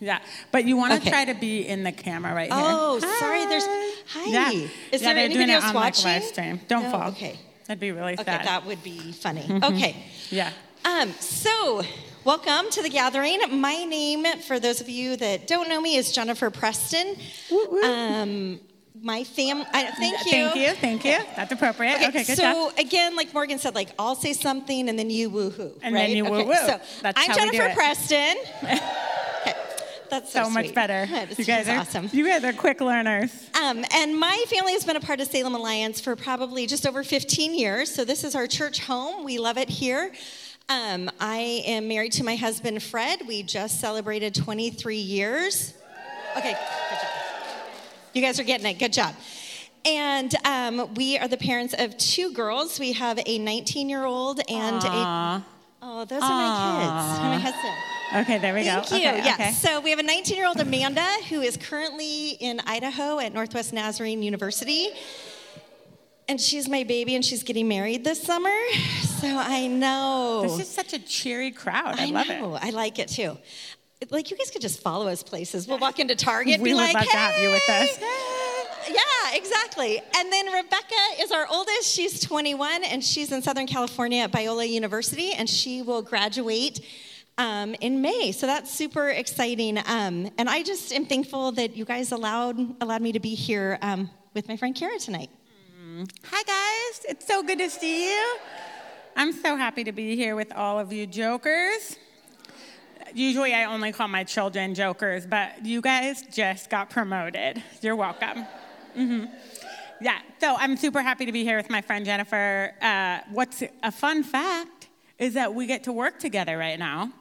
Yeah, but you want to Okay. try to be in the camera right here. Oh, sorry, there's- hi. Yeah, Is yeah, there anybody doing it else on like watching? live stream. Don't No? fall. Okay. that'd be really sad. Okay, sad. that would be funny. Okay. yeah. Um, so, welcome to the gathering. My name, for those of you that don't know me, is Jennifer Preston. Um, my family. Thank you. Thank you. Thank you. That's appropriate. Okay, Okay, good so job. again, like Morgan said, like I'll say something and then you woohoo, And right? then you okay. So That's I'm how we do Jennifer. Preston. that's so, So much better. You guys are awesome. You guys are quick learners. Um, and my family has been a part of Salem Alliance for probably just over 15 years. So this is our church home. We love it here. Um, I am married to my husband, Fred. We just celebrated 23 years. Okay, good job. You guys are getting it. Good job. And um, we are the parents of two girls. We have a 19 year old and a. Oh, those are my kids. And my husband. Okay, there we Thank go. you. Okay, yes. okay. So we have a 19 year old Amanda who is currently in Idaho at Northwest Nazarene University. And she's my baby and she's getting married this summer. So I know. This is such a cheery crowd. I, I love know. I like it too. Like you guys could just follow us places. We'll walk into Target and We be would like, love to have you with us. Yeah, exactly. And then Rebecca is our oldest. She's 21 and she's in Southern California at Biola University and she will graduate um, in May. So that's super exciting. Um, and I just am thankful that you guys allowed allowed me to be here um, with my friend Kara tonight. Hi, guys. It's so good to see you. I'm so happy to be here with all of you jokers. Usually, I only call my children jokers, but you guys just got promoted. You're welcome. hmm Yeah, so I'm super happy to be here with my friend Jennifer. Uh, what's a fun fact is that we get to work together right now.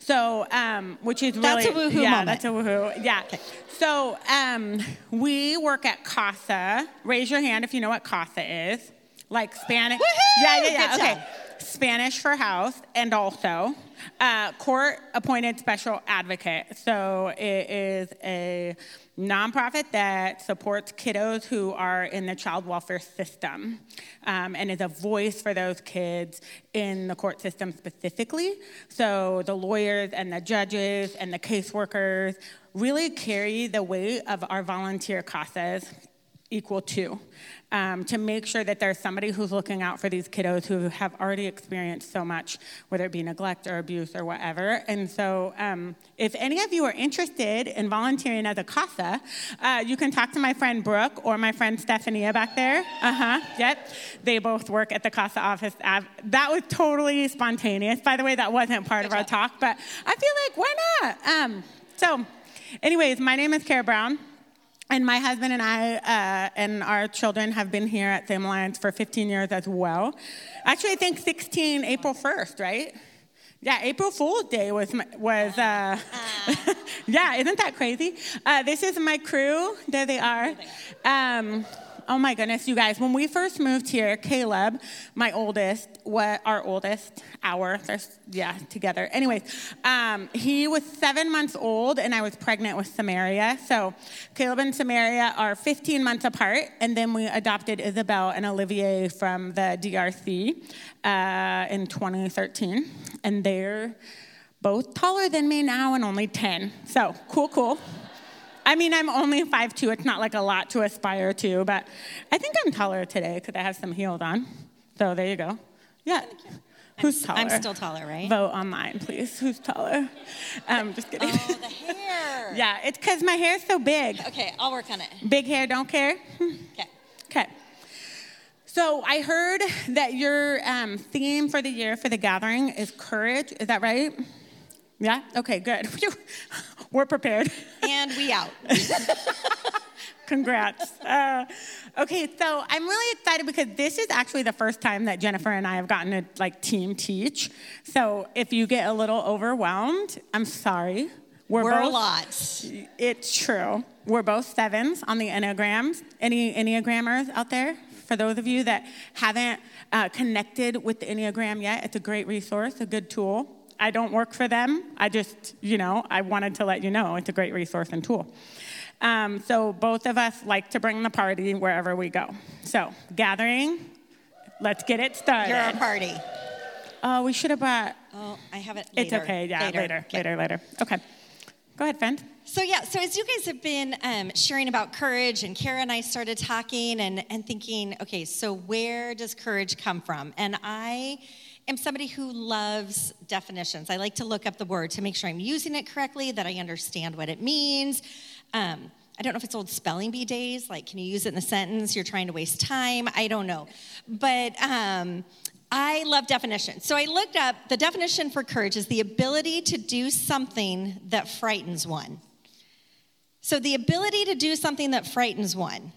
So, um, which is really That's a woohoo yeah, moment. that's a woohoo. Yeah. So, um, we work at CASA. Raise your hand if you know what CASA is. Like Spanish. Woohoo! Yeah, yeah, yeah. Good okay. job. Spanish for house, and also uh, court appointed special advocate. So it is a nonprofit that supports kiddos who are in the child welfare system um, and is a voice for those kids in the court system specifically. So the lawyers and the judges and the caseworkers really carry the weight of our volunteer CASAs equal to um, to make sure that there's somebody who's looking out for these kiddos who have already experienced so much, whether it be neglect or abuse or whatever. And so, um, if any of you are interested in volunteering as a CASA, uh, you can talk to my friend Brooke or my friend Stephania back there. Uh huh. Yep. They both work at the CASA office. That was totally spontaneous. By the way, that wasn't part of our talk, but I feel like why not? Um, so, anyways, my name is Kara Brown. And my husband and I uh, and our children have been here at Salem Alliance for 15 years as well. Actually, I think 16 April 1st, right? Yeah, April Fool's Day was my, was. Uh, yeah, isn't that crazy? Uh, this is my crew. There they are. Um, oh my goodness, you guys! When we first moved here, Caleb, my oldest, what our oldest, our, there's- yeah, together. Anyways, um, he was seven months old, and I was pregnant with Samaria. So Caleb and Samaria are 15 months apart, and then we adopted Isabel and Olivier from the DRC uh, in 2013, and they're both taller than me now and only 10. So cool, cool. I mean, I'm only 5'2". It's not like a lot to aspire to, but I think I'm taller today because I have some heels on. So there you go. Yeah. Who's taller? I'm still taller, right? Vote online, please. Who's taller? Um, just kidding. Oh, the hair. yeah, it's because my hair is so big. Okay, I'll work on it. Big hair, don't care. Okay. Okay. So I heard that your um, theme for the year for the gathering is courage. Is that right? Yeah? Okay, good. We're prepared. And we out. Congrats. Uh, okay, so I'm really excited because this is actually the first time that Jennifer and I have gotten to like team teach. So if you get a little overwhelmed, I'm sorry. We're both, a lot. It's true. We're both sevens on the Enneagrams. Any Enneagrammers out there? For those of you that haven't uh, connected with the Enneagram yet, it's a great resource, a good tool. I don't work for them. I just, you know, I wanted to let you know it's a great resource and tool. Um, so both of us like to bring the party wherever we go. So gathering, let's get it started. You're a party. Oh, we should have brought. Oh, I have it It's okay. Yeah, later, later, Okay. later, Okay. Go ahead, friend. So, yeah, so as you guys have been um, sharing about courage, and Kara and I started talking and, and thinking, okay, so where does courage come from? And I am somebody who loves definitions. I like to look up the word to make sure I'm using it correctly, that I understand what it means. Um, I don't know if it's old spelling bee days, like, can you use it in a sentence? You're trying to waste time. I don't know. But um, I love definitions. So I looked up the definition for courage is the ability to do something that frightens one. So the ability to do something that frightens one.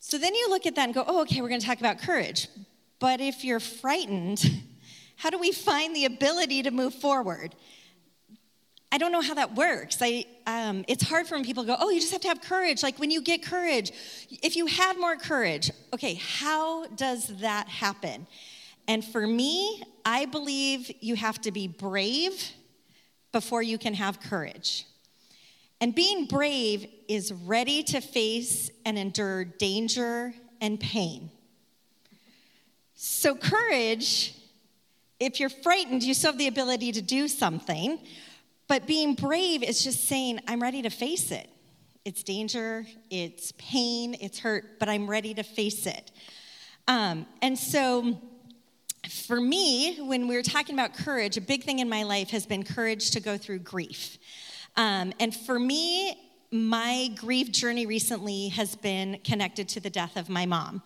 So then you look at that and go, oh, okay, we're going to talk about courage. But if you're frightened, how do we find the ability to move forward? I don't know how that works. I, um, it's hard for people go, oh, you just have to have courage. Like when you get courage, if you had more courage, okay, how does that happen? And for me, I believe you have to be brave before you can have courage. And being brave is ready to face and endure danger and pain. So, courage, if you're frightened, you still have the ability to do something. But being brave is just saying, I'm ready to face it. It's danger, it's pain, it's hurt, but I'm ready to face it. Um, and so, for me, when we are talking about courage, a big thing in my life has been courage to go through grief. Um, and for me, my grief journey recently has been connected to the death of my mom.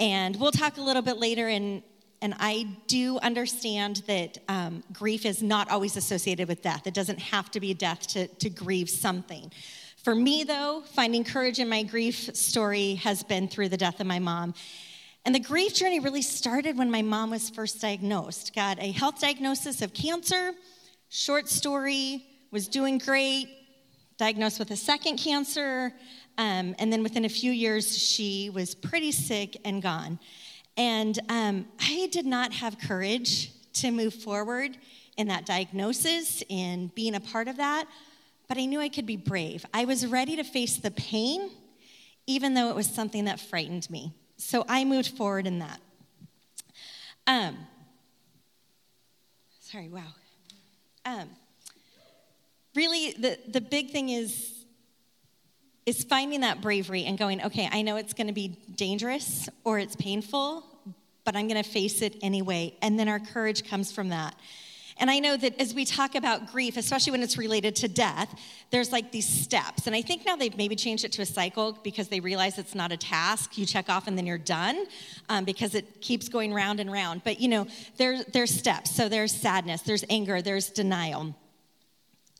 And we'll talk a little bit later in and I do understand that um, grief is not always associated with death. It doesn't have to be death to, to grieve something. For me, though, finding courage in my grief story has been through the death of my mom. And the grief journey really started when my mom was first diagnosed. Got a health diagnosis of cancer, short story, was doing great, diagnosed with a second cancer, um, and then within a few years, she was pretty sick and gone. And um, I did not have courage to move forward in that diagnosis and being a part of that, but I knew I could be brave. I was ready to face the pain, even though it was something that frightened me. So I moved forward in that. Um, sorry, wow. Um, really, the, the big thing is is finding that bravery and going, okay, I know it's going to be dangerous or it's painful, but I'm going to face it anyway. And then our courage comes from that. And I know that as we talk about grief, especially when it's related to death, there's like these steps. And I think now they've maybe changed it to a cycle because they realize it's not a task. You check off and then you're done um, because it keeps going round and round. But you know, there, there's steps. So there's sadness, there's anger, there's denial.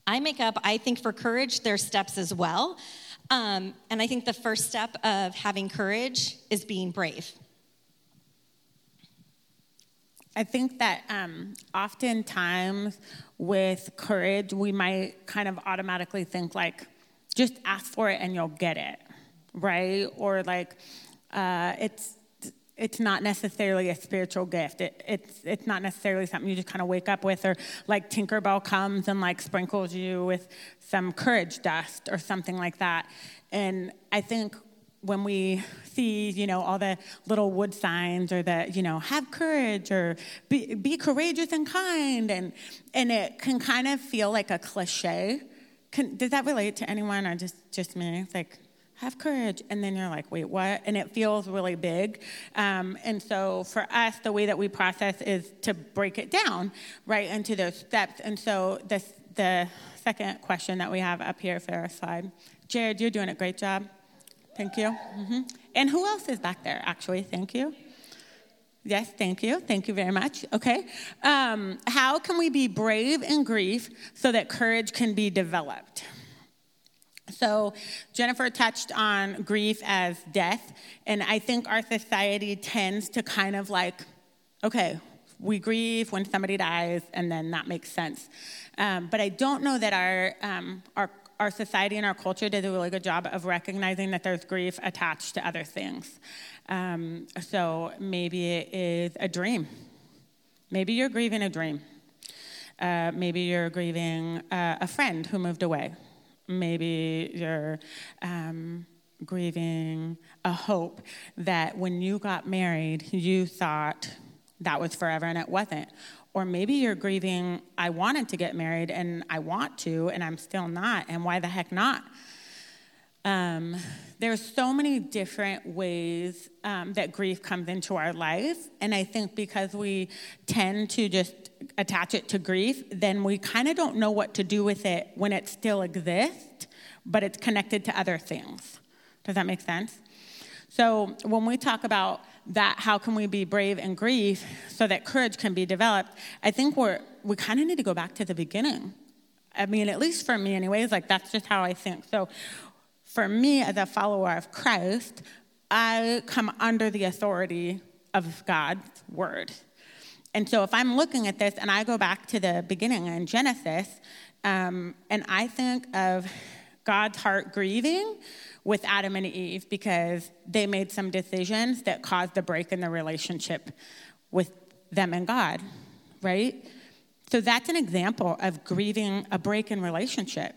I make up, I think for courage, there's steps as well. Um, and I think the first step of having courage is being brave. I think that um, oftentimes with courage, we might kind of automatically think like, just ask for it and you'll get it, right? Or like, uh, it's it's not necessarily a spiritual gift. It, it's it's not necessarily something you just kind of wake up with, or like Tinkerbell comes and like sprinkles you with some courage dust or something like that. And I think when we see, you know, all the little wood signs or the, you know, have courage or be, be courageous and kind, and and it can kind of feel like a cliche. Can, does that relate to anyone or just just me? It's like have courage. And then you're like, wait, what? And it feels really big. Um, and so for us, the way that we process is to break it down, right, into those steps. And so this, the second question that we have up here for our slide, Jared, you're doing a great job. Thank you. Mm-hmm. And who else is back there, actually? Thank you. Yes, thank you. Thank you very much. Okay. Um, how can we be brave in grief so that courage can be developed? So, Jennifer touched on grief as death, and I think our society tends to kind of like, okay, we grieve when somebody dies, and then that makes sense. Um, but I don't know that our, um, our, our society and our culture did a really good job of recognizing that there's grief attached to other things. Um, so maybe it is a dream. Maybe you're grieving a dream. Uh, maybe you're grieving uh, a friend who moved away Maybe you're um, grieving a hope that when you got married, you thought that was forever and it wasn't. Or maybe you're grieving, I wanted to get married and I want to, and I'm still not, and why the heck not? Um, there's so many different ways um, that grief comes into our life. And I think because we tend to just attach it to grief, then we kind of don't know what to do with it when it still exists, but it's connected to other things. Does that make sense? So when we talk about that, how can we be brave in grief so that courage can be developed? I think we're, we kind of need to go back to the beginning. I mean, at least for me, anyways, like that's just how I think. So for me as a follower of Christ, I come under the authority of God's word. And so if I'm looking at this and I go back to the beginning in Genesis, um, and I think of God's heart grieving with Adam and Eve because they made some decisions that caused a break in the relationship with them and God, right? So that's an example of grieving a break in relationship.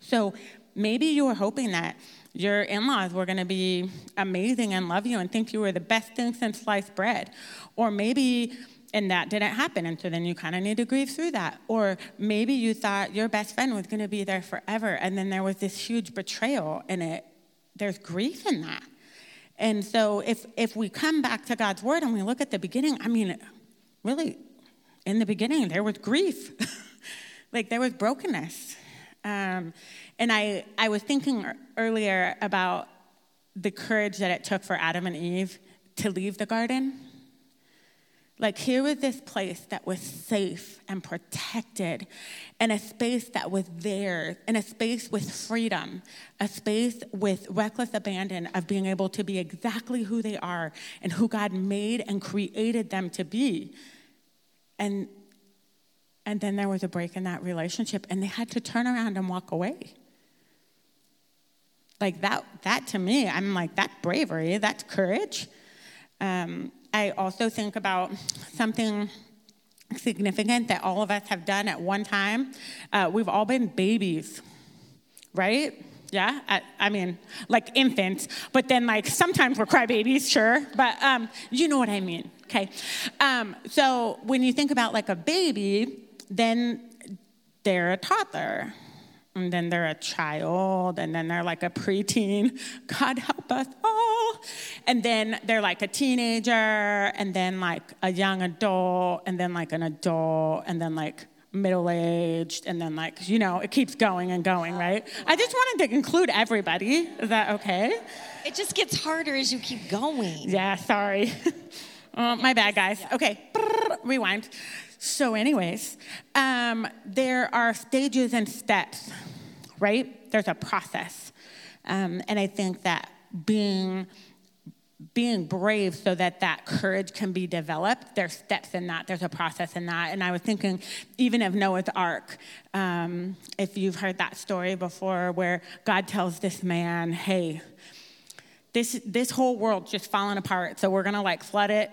So Maybe you were hoping that your in laws were going to be amazing and love you and think you were the best thing since sliced bread. Or maybe, and that didn't happen, and so then you kind of need to grieve through that. Or maybe you thought your best friend was going to be there forever, and then there was this huge betrayal, and it, there's grief in that. And so if, if we come back to God's word and we look at the beginning, I mean, really, in the beginning, there was grief. like there was brokenness. Um, and I, I was thinking earlier about the courage that it took for Adam and Eve to leave the garden. Like, here was this place that was safe and protected, and a space that was theirs, and a space with freedom, a space with reckless abandon of being able to be exactly who they are and who God made and created them to be. And, and then there was a break in that relationship, and they had to turn around and walk away. Like that, that to me, I'm like, that's bravery, that's courage. Um, I also think about something significant that all of us have done at one time. Uh, we've all been babies, right? Yeah, I, I, mean, like infants, but then like sometimes we're crybabies, sure, but um, you know what I mean, okay? Um, so when you think about like a baby, then they're a toddler, and then they're a child, and then they're like a preteen. God help us all. And then they're like a teenager, and then like a young adult, and then like an adult, and then like middle aged, and then like, you know, it keeps going and going, right? I just wanted to include everybody. Is that okay? It just gets harder as you keep going. Yeah, sorry. oh, my bad, guys. Okay, rewind. So, anyways, um, there are stages and steps, right? There's a process. Um, and I think that being being brave so that that courage can be developed there's steps in that there's a process in that and i was thinking even of noah's ark um, if you've heard that story before where god tells this man hey this, this whole world's just falling apart so we're gonna like flood it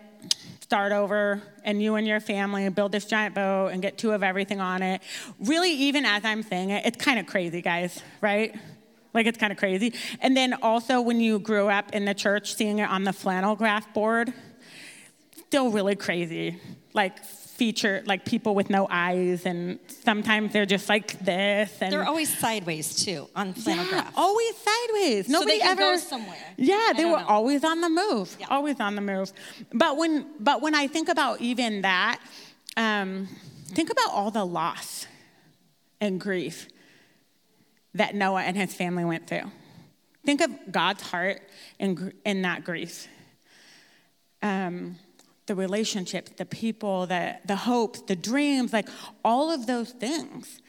start over and you and your family build this giant boat and get two of everything on it. Really, even as I'm saying it, it's kind of crazy, guys, right? Like it's kind of crazy. And then also when you grew up in the church, seeing it on the flannel graph board, still really crazy. Like feature like people with no eyes and sometimes they're just like this and they're always sideways too on flannel yeah, graph always sideways. Nobody so ever go somewhere. Yeah they were know. always on the move yeah. always on the move. But when but when i think about even that um, think about all the loss and grief that noah and his family went through. Think of god's heart in, in that grief. Um, the relationships, the people, the, the hopes, the dreams, like all of those things.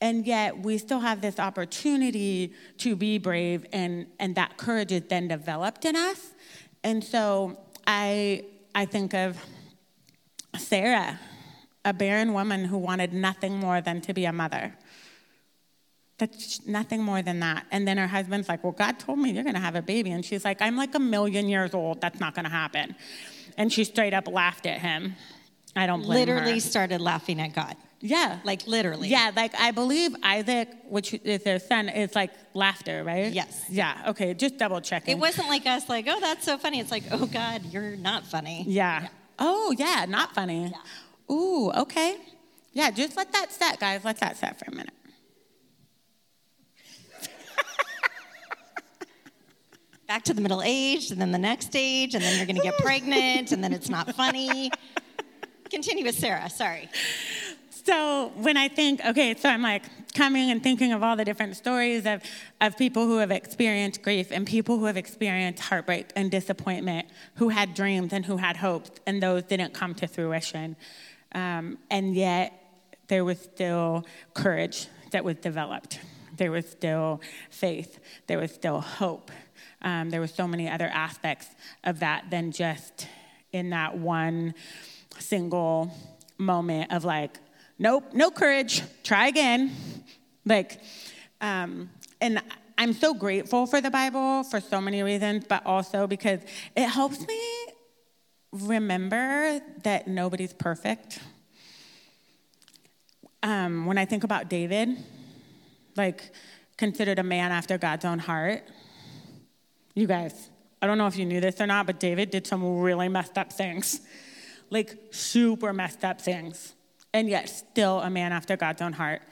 And yet we still have this opportunity to be brave, and, and that courage is then developed in us. And so I, I think of Sarah, a barren woman who wanted nothing more than to be a mother. That's nothing more than that. And then her husband's like, Well, God told me you're going to have a baby. And she's like, I'm like a million years old. That's not going to happen. And she straight up laughed at him. I don't blame literally her. started laughing at God. Yeah. Like literally. Yeah, like I believe Isaac, which is their son, is like laughter, right? Yes. Yeah, okay, just double checking. It wasn't like us, like, oh, that's so funny. It's like, oh, God, you're not funny. Yeah. yeah. Oh, yeah, not funny. Yeah. Ooh, okay. Yeah, just let that set, guys. Let that set for a minute. Back to the middle age, and then the next stage, and then you're gonna get pregnant, and then it's not funny. Continue with Sarah, sorry. So when I think, okay, so I'm like coming and thinking of all the different stories of, of people who have experienced grief and people who have experienced heartbreak and disappointment, who had dreams and who had hopes, and those didn't come to fruition. Um, and yet, there was still courage that was developed. There was still faith. There was still hope. Um, there were so many other aspects of that than just in that one single moment of like, nope, no courage, try again. Like, um, and I'm so grateful for the Bible for so many reasons, but also because it helps me remember that nobody's perfect. Um, when I think about David, like considered a man after God's own heart, you guys, I don't know if you knew this or not, but David did some really messed up things. Like super messed up things. And yet still a man after God's own heart.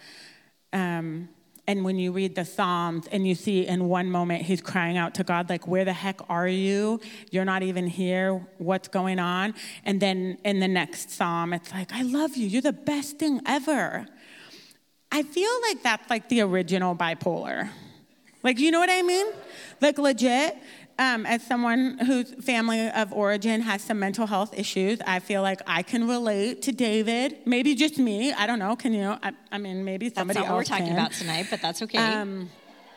Um, and when you read the Psalms and you see in one moment he's crying out to God, like, Where the heck are you? You're not even here. What's going on? And then in the next Psalm, it's like, I love you. You're the best thing ever. I feel like that's like the original bipolar. Like, you know what I mean? Like, legit, um, as someone whose family of origin has some mental health issues, I feel like I can relate to David. Maybe just me. I don't know. Can you? I, I mean, maybe somebody that's not else what we're talking can. about tonight, but that's okay. Um,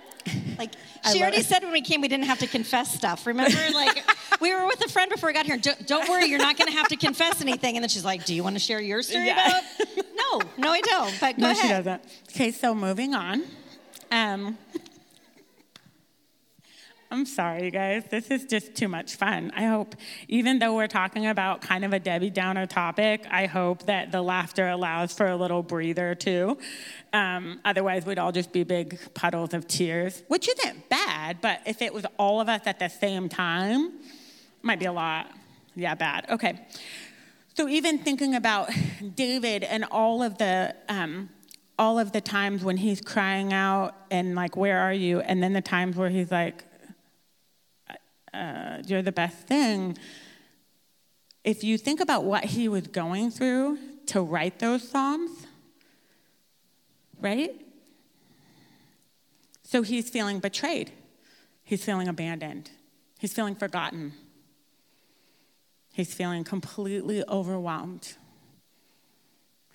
like she already it. said when we came, we didn't have to confess stuff. Remember, like we were with a friend before we got here. Don't, don't worry, you're not going to have to confess anything. And then she's like, "Do you want to share your story Yeah. about?" No, no, I don't. But go no, ahead. she doesn't. Okay, so moving on. Um, I'm sorry, you guys. This is just too much fun. I hope, even though we're talking about kind of a Debbie Downer topic, I hope that the laughter allows for a little breather too. Um, otherwise, we'd all just be big puddles of tears, which isn't bad, but if it was all of us at the same time, might be a lot. Yeah, bad. Okay. So even thinking about David and all of the um, all of the times when he's crying out and like, "Where are you?" and then the times where he's like, uh, "You're the best thing." If you think about what he was going through to write those psalms, right? So he's feeling betrayed. He's feeling abandoned. He's feeling forgotten. He's feeling completely overwhelmed.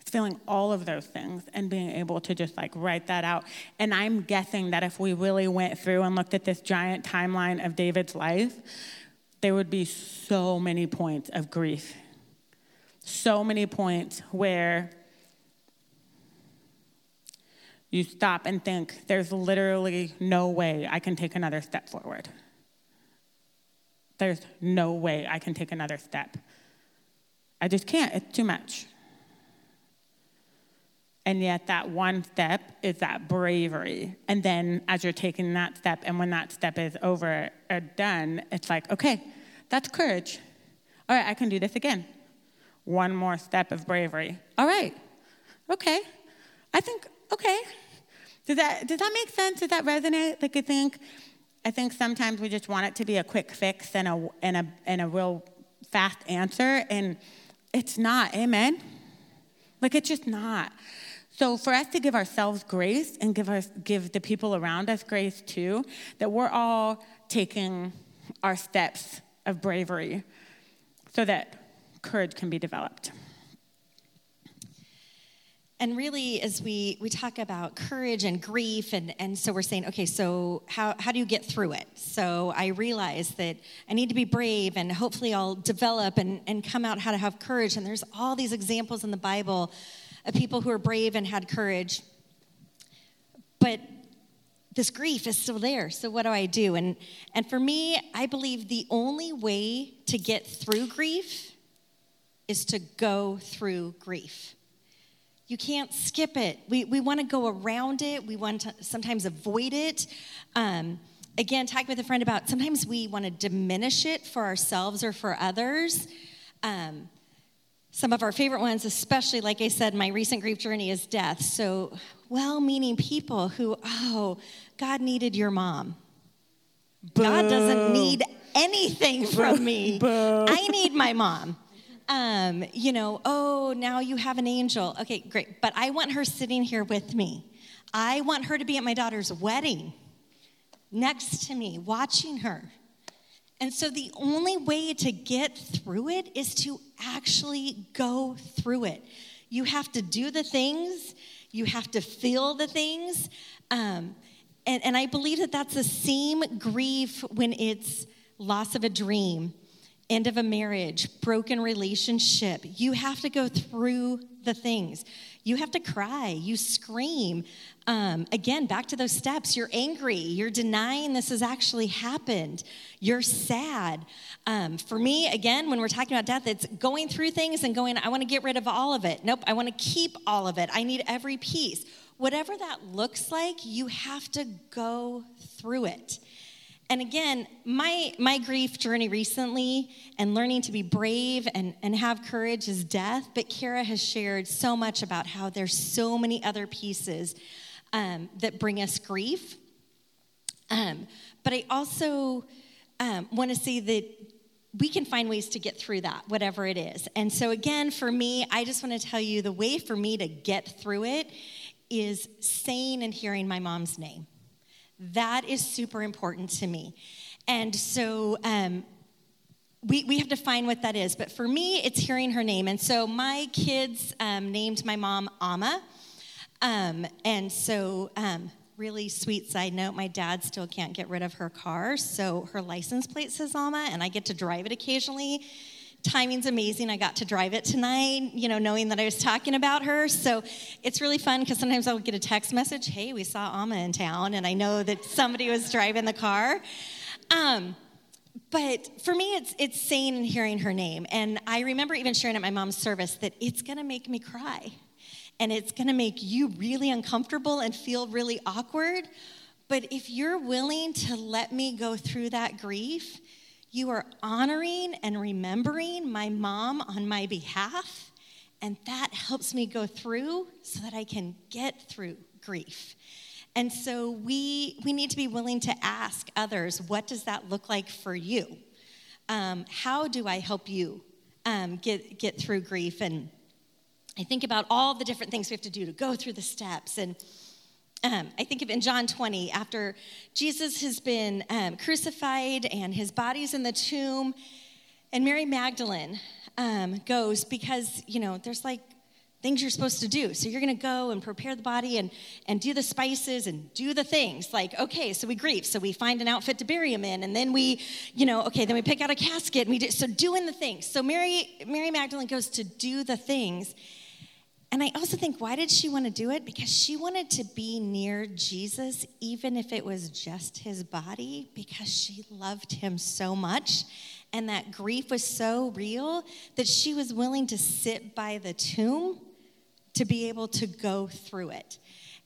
Feeling all of those things and being able to just like write that out. And I'm guessing that if we really went through and looked at this giant timeline of David's life, there would be so many points of grief. So many points where you stop and think, there's literally no way I can take another step forward. There's no way I can take another step. I just can't, it's too much. And yet, that one step is that bravery. And then, as you're taking that step, and when that step is over or done, it's like, okay, that's courage. All right, I can do this again. One more step of bravery. All right, okay. I think, okay. Does that, does that make sense? Does that resonate? Like, I think I think sometimes we just want it to be a quick fix and a, and a, and a real fast answer, and it's not. Amen? Like, it's just not. So, for us to give ourselves grace and give, us, give the people around us grace too, that we're all taking our steps of bravery so that courage can be developed. And really, as we, we talk about courage and grief, and, and so we're saying, okay, so how, how do you get through it? So I realize that I need to be brave, and hopefully I'll develop and, and come out how to have courage. And there's all these examples in the Bible of people who are brave and had courage. But this grief is still there. So what do I do? And, and for me, I believe the only way to get through grief is to go through grief. You can't skip it. We, we want to go around it. We want to sometimes avoid it. Um, again, talking with a friend about sometimes we want to diminish it for ourselves or for others. Um, some of our favorite ones, especially, like I said, my recent grief journey is death. So, well meaning people who, oh, God needed your mom. Boo. God doesn't need anything from me. Boo. I need my mom. Um, you know, oh, now you have an angel. Okay, great. But I want her sitting here with me. I want her to be at my daughter's wedding next to me, watching her. And so the only way to get through it is to actually go through it. You have to do the things, you have to feel the things. Um, and, and I believe that that's the same grief when it's loss of a dream, end of a marriage, broken relationship. You have to go through the things. You have to cry, you scream. Um, again, back to those steps. You're angry, you're denying this has actually happened, you're sad. Um, for me, again, when we're talking about death, it's going through things and going, I want to get rid of all of it. Nope, I want to keep all of it. I need every piece. Whatever that looks like, you have to go through it. And again, my, my grief journey recently and learning to be brave and, and have courage is death. But Kara has shared so much about how there's so many other pieces um, that bring us grief. Um, but I also um, want to say that we can find ways to get through that, whatever it is. And so, again, for me, I just want to tell you the way for me to get through it is saying and hearing my mom's name. That is super important to me. And so um, we, we have to find what that is. But for me, it's hearing her name. And so my kids um, named my mom Amma. Um, and so, um, really sweet side note my dad still can't get rid of her car. So her license plate says Amma, and I get to drive it occasionally timing's amazing. I got to drive it tonight, you know, knowing that I was talking about her. So it's really fun because sometimes I'll get a text message, hey, we saw Amma in town, and I know that somebody was driving the car. Um, but for me, it's, it's saying and hearing her name. And I remember even sharing at my mom's service that it's going to make me cry. And it's going to make you really uncomfortable and feel really awkward. But if you're willing to let me go through that grief, you are honoring and remembering my mom on my behalf, and that helps me go through so that I can get through grief. And so we, we need to be willing to ask others, what does that look like for you? Um, how do I help you um, get, get through grief? And I think about all the different things we have to do to go through the steps. And um, I think of in John 20, after Jesus has been um, crucified and his body's in the tomb, and Mary Magdalene um, goes because, you know, there's like things you're supposed to do. So you're going to go and prepare the body and, and do the spices and do the things. Like, okay, so we grieve. So we find an outfit to bury him in. And then we, you know, okay, then we pick out a casket and we do. So doing the things. So Mary, Mary Magdalene goes to do the things. And I also think, why did she want to do it? Because she wanted to be near Jesus, even if it was just his body, because she loved him so much. And that grief was so real that she was willing to sit by the tomb to be able to go through it.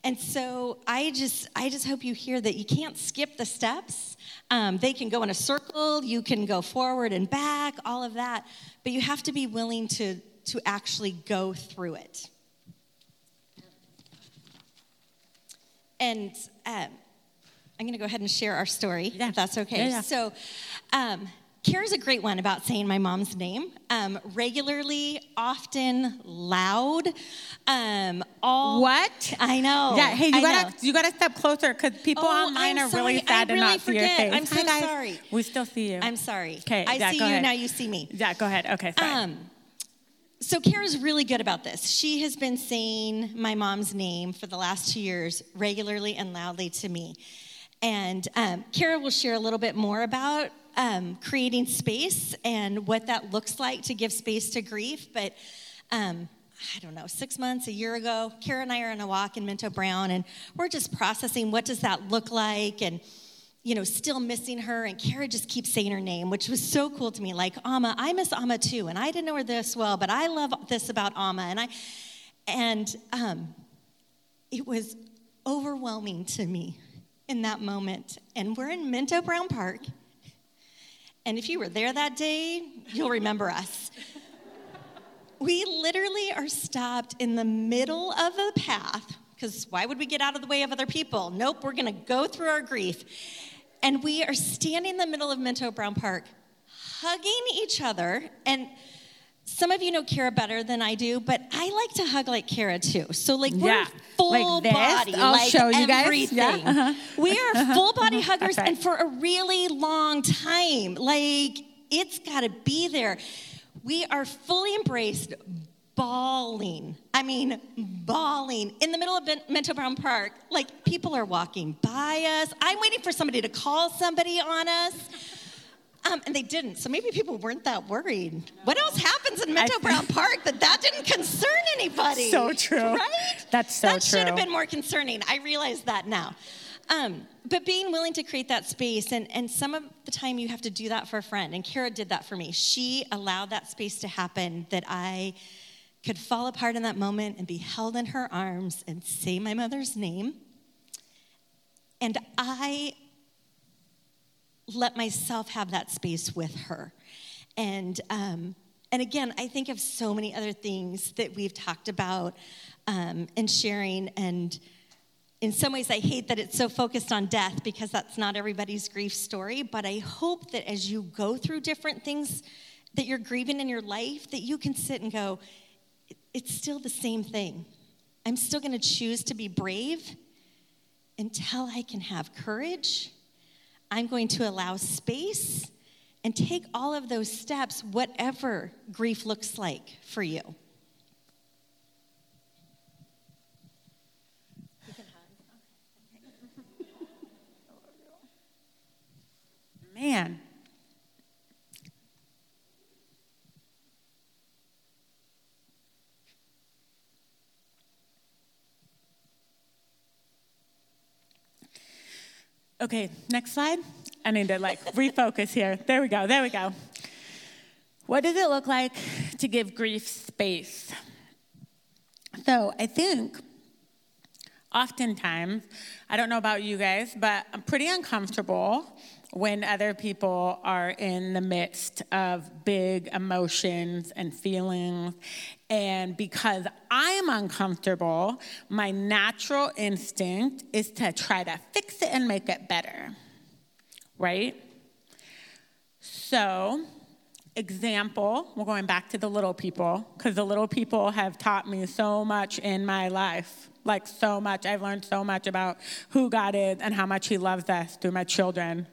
And so I just, I just hope you hear that you can't skip the steps. Um, they can go in a circle, you can go forward and back, all of that, but you have to be willing to, to actually go through it. And um, I'm going to go ahead and share our story, yeah. if that's okay. Yeah, yeah. So, um, Kara's a great one about saying my mom's name. Um, regularly, often, loud. Um, all what? I know. Yeah. Hey, you I gotta know. you gotta step closer because people oh, online I'm are sorry. really sad I to really not forget. see your face. I'm so Hi, sorry. We still see you. I'm sorry. Okay. I yeah, see you ahead. now. You see me. Yeah. Go ahead. Okay. Sorry. Um, so Kara's really good about this. She has been saying my mom's name for the last two years regularly and loudly to me. And um, Kara will share a little bit more about um, creating space and what that looks like to give space to grief. But um, I don't know, six months, a year ago, Kara and I are on a walk in Minto Brown, and we're just processing what does that look like and you know, still missing her. And Kara just keeps saying her name, which was so cool to me. Like, Amma, I miss Amma too. And I didn't know her this well, but I love this about Amma. And I, and um, it was overwhelming to me in that moment. And we're in Minto Brown Park. And if you were there that day, you'll remember us. we literally are stopped in the middle of the path because why would we get out of the way of other people? Nope, we're gonna go through our grief. And we are standing in the middle of Minto Brown Park, hugging each other. And some of you know Kara better than I do, but I like to hug like Kara too. So like we're Yeah. full Like body, I'll like show you guys. Yeah, uh-huh. We are full body huggers, right. and for a really long time, like it's got to be there. We are fully embraced, bawling. I mean, bawling in the middle of Minto Brown Park. Like people are walking by us. I'm waiting for somebody to call somebody on us. Um, and they didn't, so maybe people weren't that worried. What else happens in Minto I- Brown Park that that didn't concern anybody? So true. right? That's so true. that should have been more concerning. I realize that now. Um, but being willing to create that space, and, and some of the time you have to do that for a friend, and Kara did that for me. She allowed that space to happen that I could fall apart in that moment and be held in her arms and say my mother's name. And I let myself have that space with her. And, um, and again, I think of so many other things that we've talked about um, and sharing. And in some ways, I hate that it's so focused on death because that's not everybody's grief story. But I hope that as you go through different things that you're grieving in your life, that you can sit and go, "It- it's still the same thing. I'm still going to choose to be brave until I can have courage. I'm going to allow space and take all of those steps, whatever grief looks like for you. Man. Okay, next slide. I need to like refocus here. There we go, there we go. What does it look like to give grief space? So I think oftentimes, I don't know about you guys, but I'm pretty uncomfortable when other people are in the midst of big emotions and feelings. And because I'm uncomfortable, my natural instinct is to try to fix it and make it better, right? So, example, we're going back to the little people, because the little people have taught me so much in my life. Like, so much. I've learned so much about who God is and how much He loves us through my children.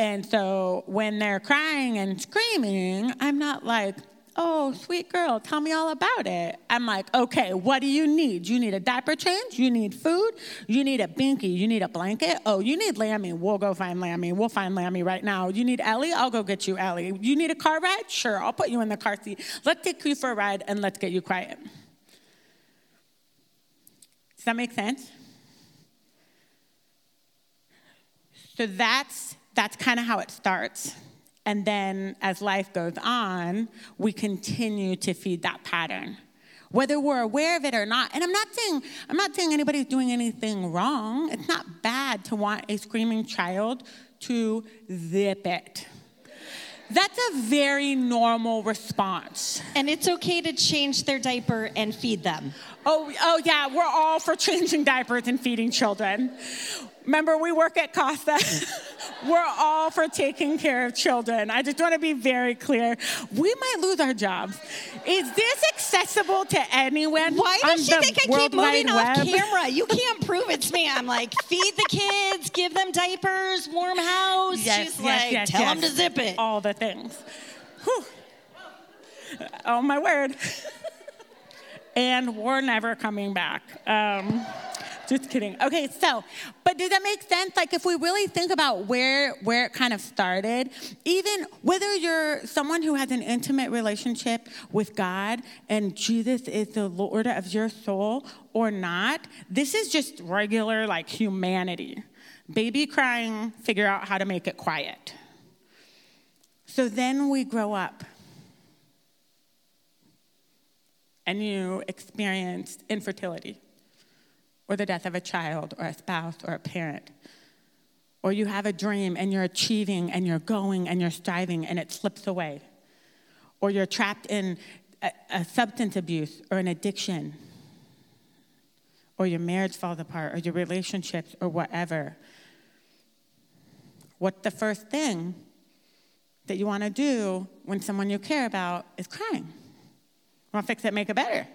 And so, when they're crying and screaming, I'm not like, oh, sweet girl, tell me all about it. I'm like, okay, what do you need? You need a diaper change? You need food? You need a binky? You need a blanket? Oh, you need Lammy? We'll go find Lammy. We'll find Lammy right now. You need Ellie? I'll go get you Ellie. You need a car ride? Sure, I'll put you in the car seat. Let's take you for a ride and let's get you quiet. Does that make sense? So that's that's kind of how it starts. And then as life goes on, we continue to feed that pattern. Whether we're aware of it or not. And I'm not saying I'm not saying anybody's doing anything wrong. It's not bad to want a screaming child to zip it. That's a very normal response. And it's okay to change their diaper and feed them. Oh, oh yeah, we're all for changing diapers and feeding children. Remember, we work at CASA. we're all for taking care of children. I just want to be very clear. We might lose our jobs. Is this accessible to anyone? Why does she think I keep moving off Web? camera? You can't prove it's me. I'm like, feed the kids, give them diapers, warm house. Yes, She's yes, like, yes, tell them to zip it. All the things. Whew. Oh my word. and we're never coming back. Um, just kidding. Okay, so, but does that make sense? Like, if we really think about where where it kind of started, even whether you're someone who has an intimate relationship with God and Jesus is the Lord of your soul or not, this is just regular like humanity. Baby crying, figure out how to make it quiet. So then we grow up and you experience infertility or the death of a child or a spouse or a parent. Or you have a dream and you're achieving and you're going and you're striving and it slips away. Or you're trapped in a, a substance abuse or an addiction, or your marriage falls apart, or your relationships, or whatever, what's the first thing that you want to do when someone you care about is crying? Want to fix it, make it better.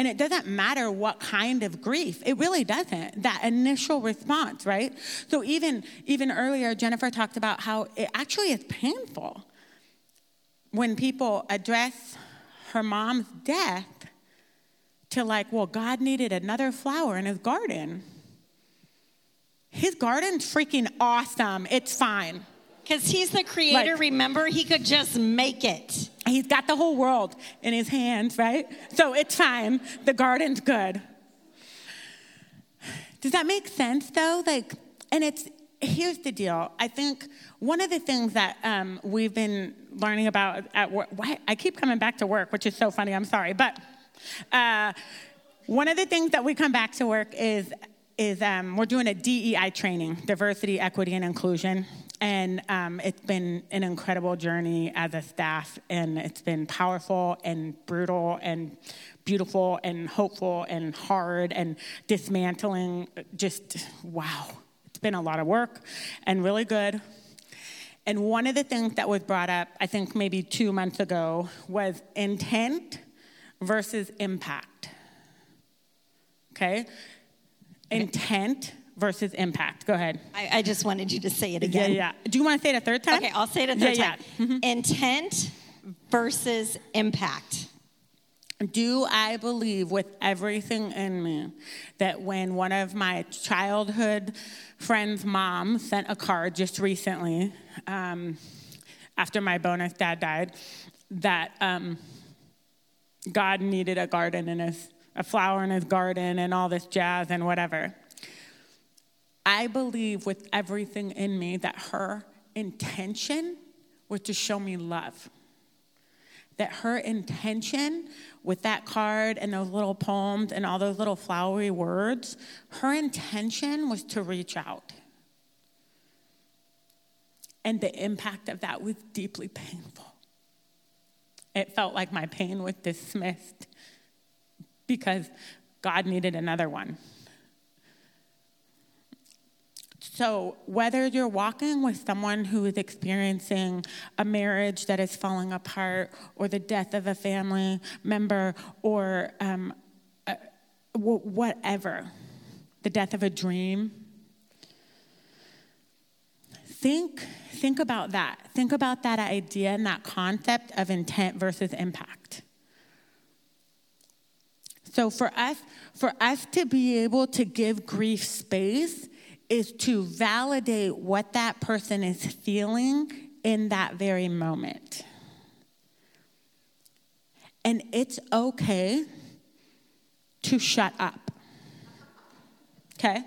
And it doesn't matter what kind of grief. It really doesn't. That initial response, right? So even even earlier Jennifer talked about how it actually is painful when people address her mom's death to like, well, God needed another flower in his garden. His garden's freaking awesome. It's fine. Because he's the creator, like, remember? He could just make it. He's got the whole world in his hands, right? So it's fine. The garden's good. Does that make sense though? Like, and it's, here's the deal. I think one of the things that um, we've been learning about at work, why, I keep coming back to work, which is so funny, I'm sorry, but uh, one of the things that we come back to work is is um, we're doing a DEI training, diversity, equity, and inclusion. And um, it's been an incredible journey as a staff, and it's been powerful and brutal and beautiful and hopeful and hard and dismantling. Just wow. It's been a lot of work and really good. And one of the things that was brought up, I think maybe two months ago, was intent versus impact. Okay? Intent versus impact. Go ahead. I, I, just wanted you to say it again. Yeah, yeah. Do you want to say it a third time? Okay, I'll say it a third yeah, time. Yeah. Mm-hmm. Intent versus impact. Do I believe with everything in me that when one of my childhood friends' mom sent a card just recently, um, after my bonus dad died, that um, God needed a garden in his a flower in his garden and all this jazz and whatever. I believe with everything in me that her intention was to show me love. That her intention with that card and those little poems and all those little flowery words, her intention was to reach out. And the impact of that was deeply painful. It felt like my pain was dismissed because God needed another one. So, whether you're walking with someone who is experiencing a marriage that is falling apart, or the death of a family member, or um, uh, whatever, the death of a dream, think, think about that. Think about that idea and that concept of intent versus impact. So for us, for us to be able to give grief space is to validate what that person is feeling in that very moment. And it's okay to shut up. Okay?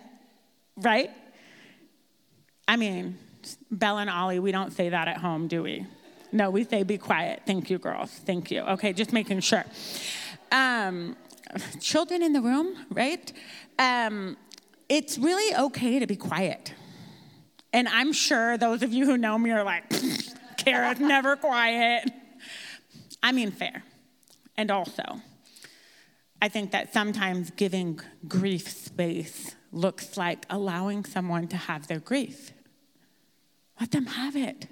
Right? I mean, Bella and Ollie, we don't say that at home, do we? No, we say be quiet. Thank you, girls. Thank you. Okay, just making sure. Um, children in the room, right? Um, it's really okay to be quiet. And I'm sure those of you who know me are like, Kara's never quiet. I mean, fair. And also, I think that sometimes giving grief space looks like allowing someone to have their grief. Let them have it.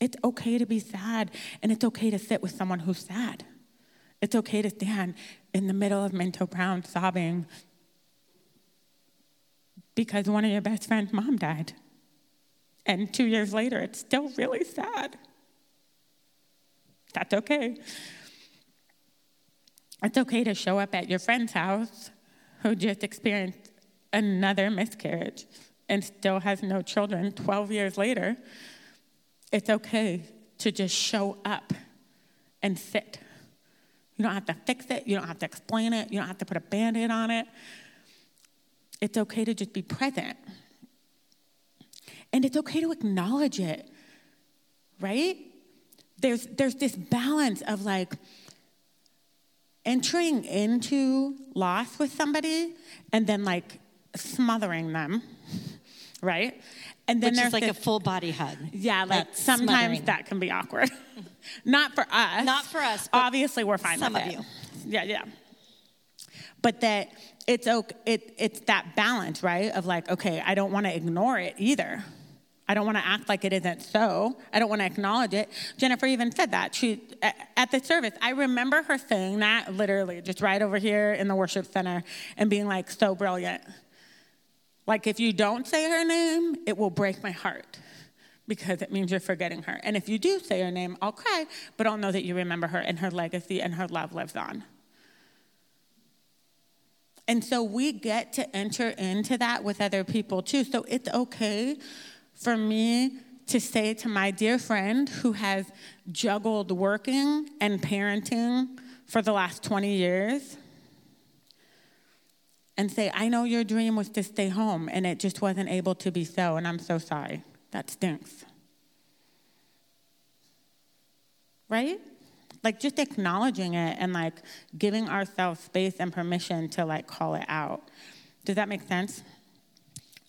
It's okay to be sad, and it's okay to sit with someone who's sad. It's okay to stand in the middle of Minto Brown sobbing because one of your best friend's mom died. And two years later, it's still really sad. That's okay. It's okay to show up at your friend's house who just experienced another miscarriage and still has no children 12 years later. It's okay to just show up and sit you don't have to fix it. You don't have to explain it. You don't have to put a band aid on it. It's okay to just be present. And it's okay to acknowledge it, right? There's, there's this balance of like entering into loss with somebody and then like smothering them, right? And then Which there's like this- a full body hug. yeah, like sometimes smothering. that can be awkward. Not for us. Not for us, but Obviously, we're fine with that. some with of it. you. Yeah, yeah. But that it's okay. It, it's that balance, right? Of like, okay, I don't want to ignore it either. I don't want to act like it isn't so. I don't want to acknowledge it. Jennifer even said that. She at the service. I remember her saying that literally, just right over here in the worship center, and being like, so brilliant. Like, if you don't say her name, it will break my heart because it means you're forgetting her. And if you do say her name, I'll cry, but I'll know that you remember her and her legacy and her love lives on. And so we get to enter into that with other people too. So it's okay for me to say to my dear friend who has juggled working and parenting for the last 20 years and say, I know your dream was to stay home and it just wasn't able to be so, and I'm so sorry. That stinks. Right? Like just acknowledging it and like giving ourselves space and permission to like call it out. Does that make sense?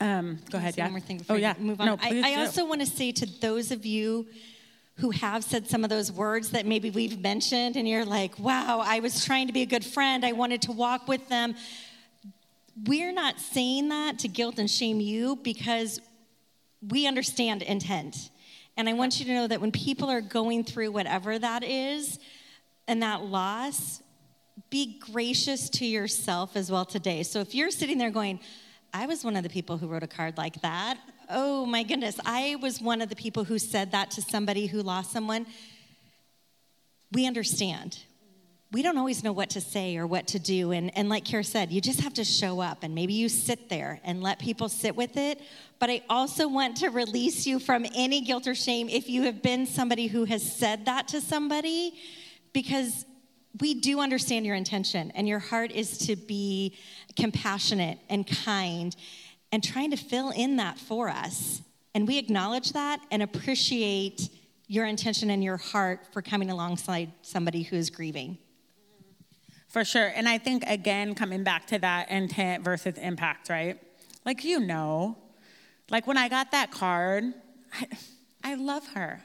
Um, go ahead, yeah. One more thing oh before yeah. move on. No, I, I also want to say to those of you who have said some of those words that maybe we've mentioned, and you're like, wow, I was trying to be a good friend. I wanted to walk with them. We're not saying that to guilt and shame you because we understand intent. And I want you to know that when people are going through whatever that is and that loss, be gracious to yourself as well today. So if you're sitting there going, I was one of the people who wrote a card like that. Oh my goodness, I was one of the people who said that to somebody who lost someone. We understand. We don't always know what to say or what to do. And, and like Kara said, you just have to show up and maybe you sit there and let people sit with it. But I also want to release you from any guilt or shame if you have been somebody who has said that to somebody, because we do understand your intention and your heart is to be compassionate and kind and trying to fill in that for us. And we acknowledge that and appreciate your intention and your heart for coming alongside somebody who is grieving. For sure. And I think, again, coming back to that intent versus impact, right? Like, you know, like when I got that card, I, I love her.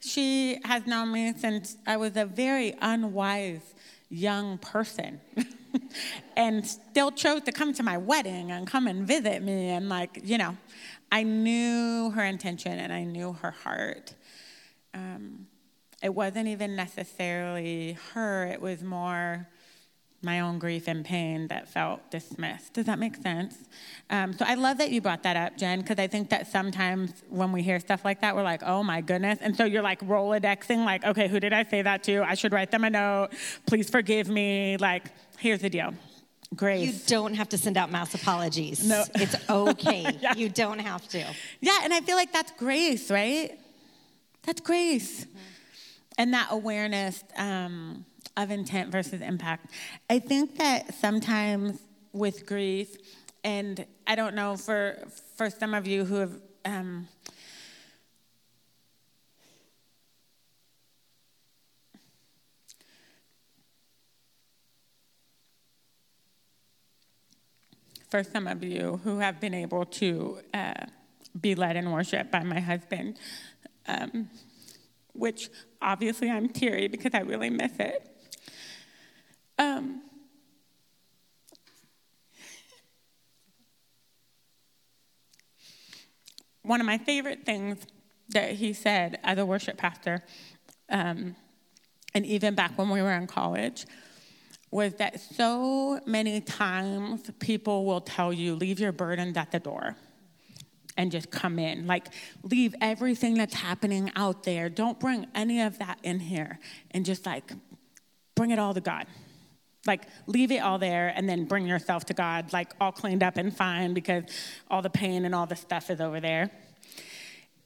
She has known me since I was a very unwise young person and still chose to come to my wedding and come and visit me. And, like, you know, I knew her intention and I knew her heart. Um, it wasn't even necessarily her, it was more my own grief and pain that felt dismissed. Does that make sense? Um, so I love that you brought that up, Jen, because I think that sometimes when we hear stuff like that, we're like, oh my goodness. And so you're like Rolodexing, like, okay, who did I say that to? I should write them a note. Please forgive me. Like, here's the deal grace. You don't have to send out mass apologies. No. It's okay. Yeah. You don't have to. Yeah, and I feel like that's grace, right? That's grace. And that awareness um, of intent versus impact. I think that sometimes with grief, and I don't know for for some of you who have um, for some of you who have been able to uh, be led in worship by my husband, um, which obviously I'm teary because I really miss it. Um, one of my favorite things that he said as a worship pastor, um, and even back when we were in college, was that so many times people will tell you, leave your burdens at the door and just come in. Like, leave everything that's happening out there. Don't bring any of that in here and just like bring it all to God. Like, leave it all there and then bring yourself to God, like all cleaned up and fine because all the pain and all the stuff is over there.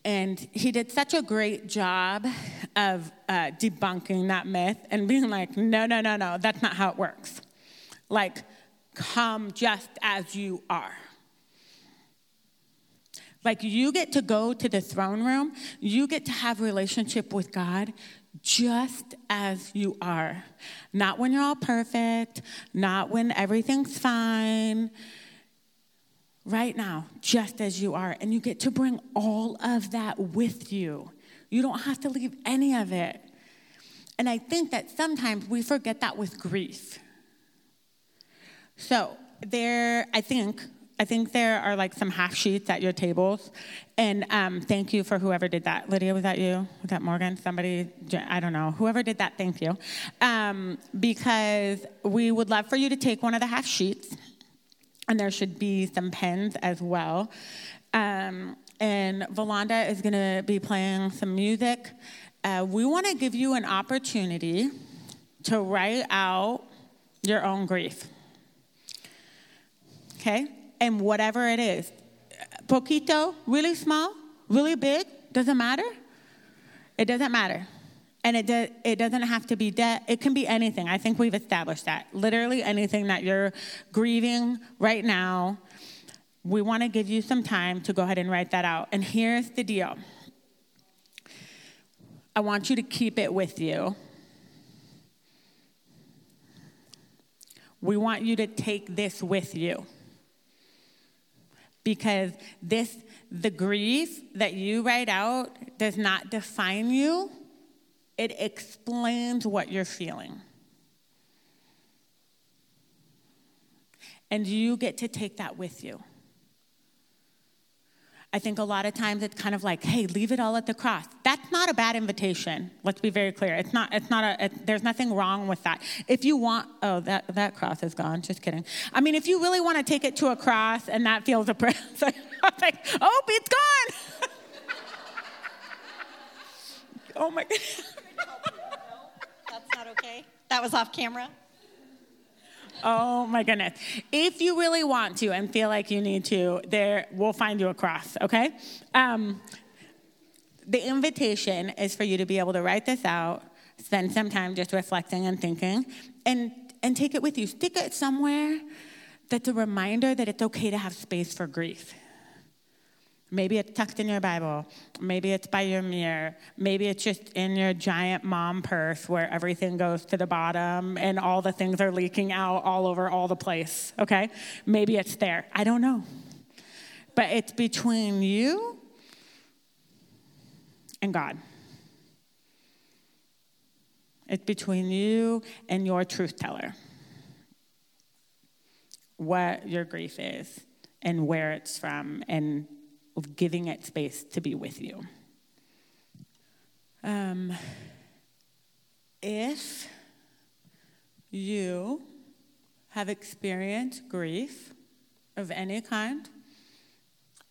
And he did such a great job of uh, debunking that myth and being like, no, no, no, no, that's not how it works. Like, come just as you are. Like, you get to go to the throne room, you get to have relationship with God just as you are. Not when you're all perfect, not when everything's fine. right now, just as you are. And you get to bring all of that with you. You don't have to leave any of it. And I think that sometimes we forget that with grief. So, there, I think, I think there are like some half sheets at your tables. And um, thank you for whoever did that. Lydia, was that you? Was that Morgan? Somebody? I don't know. Whoever did that, thank you. Um, because we would love for you to take one of the half sheets, and there should be some pens as well. Um, and Valanda is going to be playing some music. Uh, we want to give you an opportunity to write out your own grief. Okay? And whatever it is. Poquito, really small, really big, doesn't matter. It doesn't matter. And it, do, it doesn't have to be debt. It can be anything. I think we've established that. Literally anything that you're grieving right now. We want to give you some time to go ahead and write that out. And here's the deal I want you to keep it with you. We want you to take this with you because this the grief that you write out does not define you. It explains what you're feeling. And you get to take that with you I think a lot of times it's kind of like, hey, leave it all at the cross. That's not a bad invitation. Let's be very clear. It's not, it's not a, it, there's nothing wrong with that. If you want, oh, that, that cross is gone. Just kidding. I mean, if you really want to take it to a cross and that feels oppressive, I'm like, oh, it's gone. oh my God. That's not okay. That was off camera. Oh my goodness. If you really want to and feel like you need to, there we'll find you a cross, okay? Um, the invitation is for you to be able to write this out, spend some time just reflecting and thinking, and and take it with you. Stick it somewhere that's a reminder that it's okay to have space for grief. Maybe it's tucked in your Bible. Maybe it's by your mirror. Maybe it's just in your giant mom purse where everything goes to the bottom and all the things are leaking out all over all the place, okay? Maybe it's there. I don't know. But it's between you and God. It's between you and your truth teller. What your grief is and where it's from and of giving it space to be with you. Um, if you have experienced grief of any kind,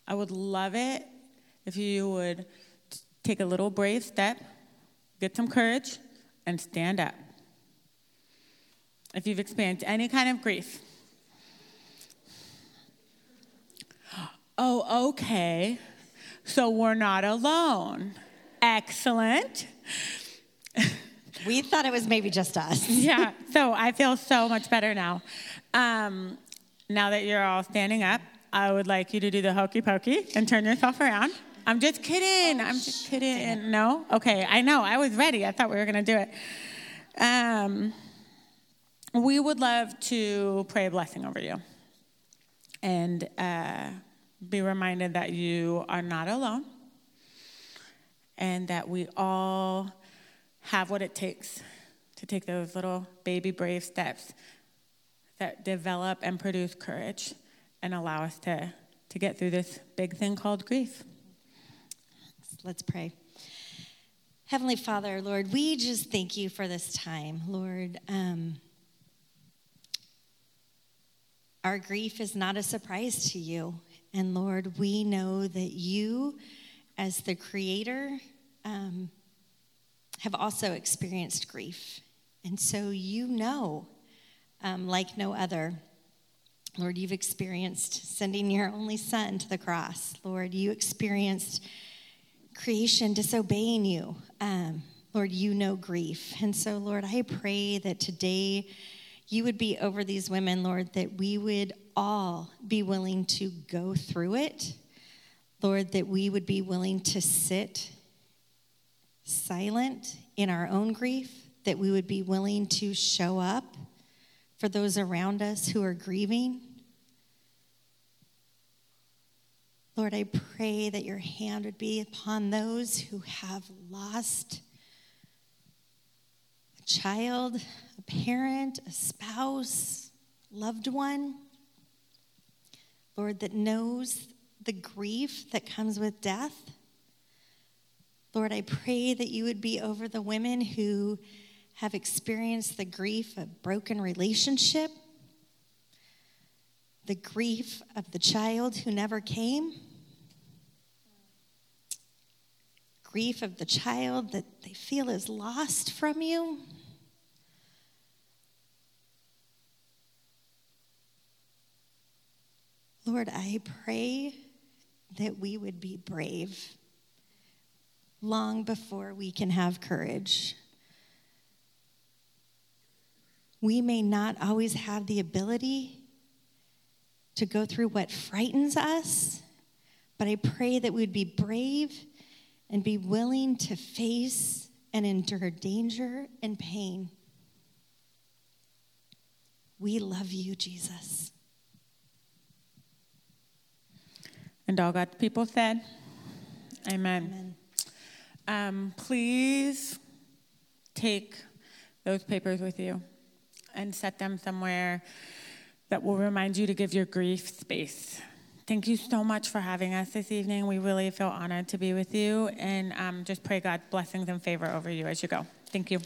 I would love it if you would take a little brave step, get some courage, and stand up. If you've experienced any kind of grief, Oh, okay. So we're not alone. Excellent. We thought it was maybe just us. yeah, so I feel so much better now. Um, now that you're all standing up, I would like you to do the hokey pokey and turn yourself around. I'm just kidding. Oh, I'm just kidding. No? Okay, I know. I was ready. I thought we were going to do it. Um, we would love to pray a blessing over you. And uh, be reminded that you are not alone and that we all have what it takes to take those little baby brave steps that develop and produce courage and allow us to, to get through this big thing called grief. Let's pray. Heavenly Father, Lord, we just thank you for this time. Lord, um, our grief is not a surprise to you. And Lord, we know that you, as the creator, um, have also experienced grief. And so you know, um, like no other. Lord, you've experienced sending your only son to the cross. Lord, you experienced creation disobeying you. Um, Lord, you know grief. And so, Lord, I pray that today you would be over these women, Lord, that we would all be willing to go through it. Lord, that we would be willing to sit silent in our own grief, that we would be willing to show up for those around us who are grieving. Lord, I pray that your hand would be upon those who have lost a child, a parent, a spouse, loved one. Lord, that knows the grief that comes with death. Lord, I pray that you would be over the women who have experienced the grief of broken relationship, the grief of the child who never came, grief of the child that they feel is lost from you. Lord, I pray that we would be brave long before we can have courage. We may not always have the ability to go through what frightens us, but I pray that we'd be brave and be willing to face and endure danger and pain. We love you, Jesus. And all God's people said, Amen. Amen. Um, please take those papers with you and set them somewhere that will remind you to give your grief space. Thank you so much for having us this evening. We really feel honored to be with you and um, just pray God's blessings and favor over you as you go. Thank you.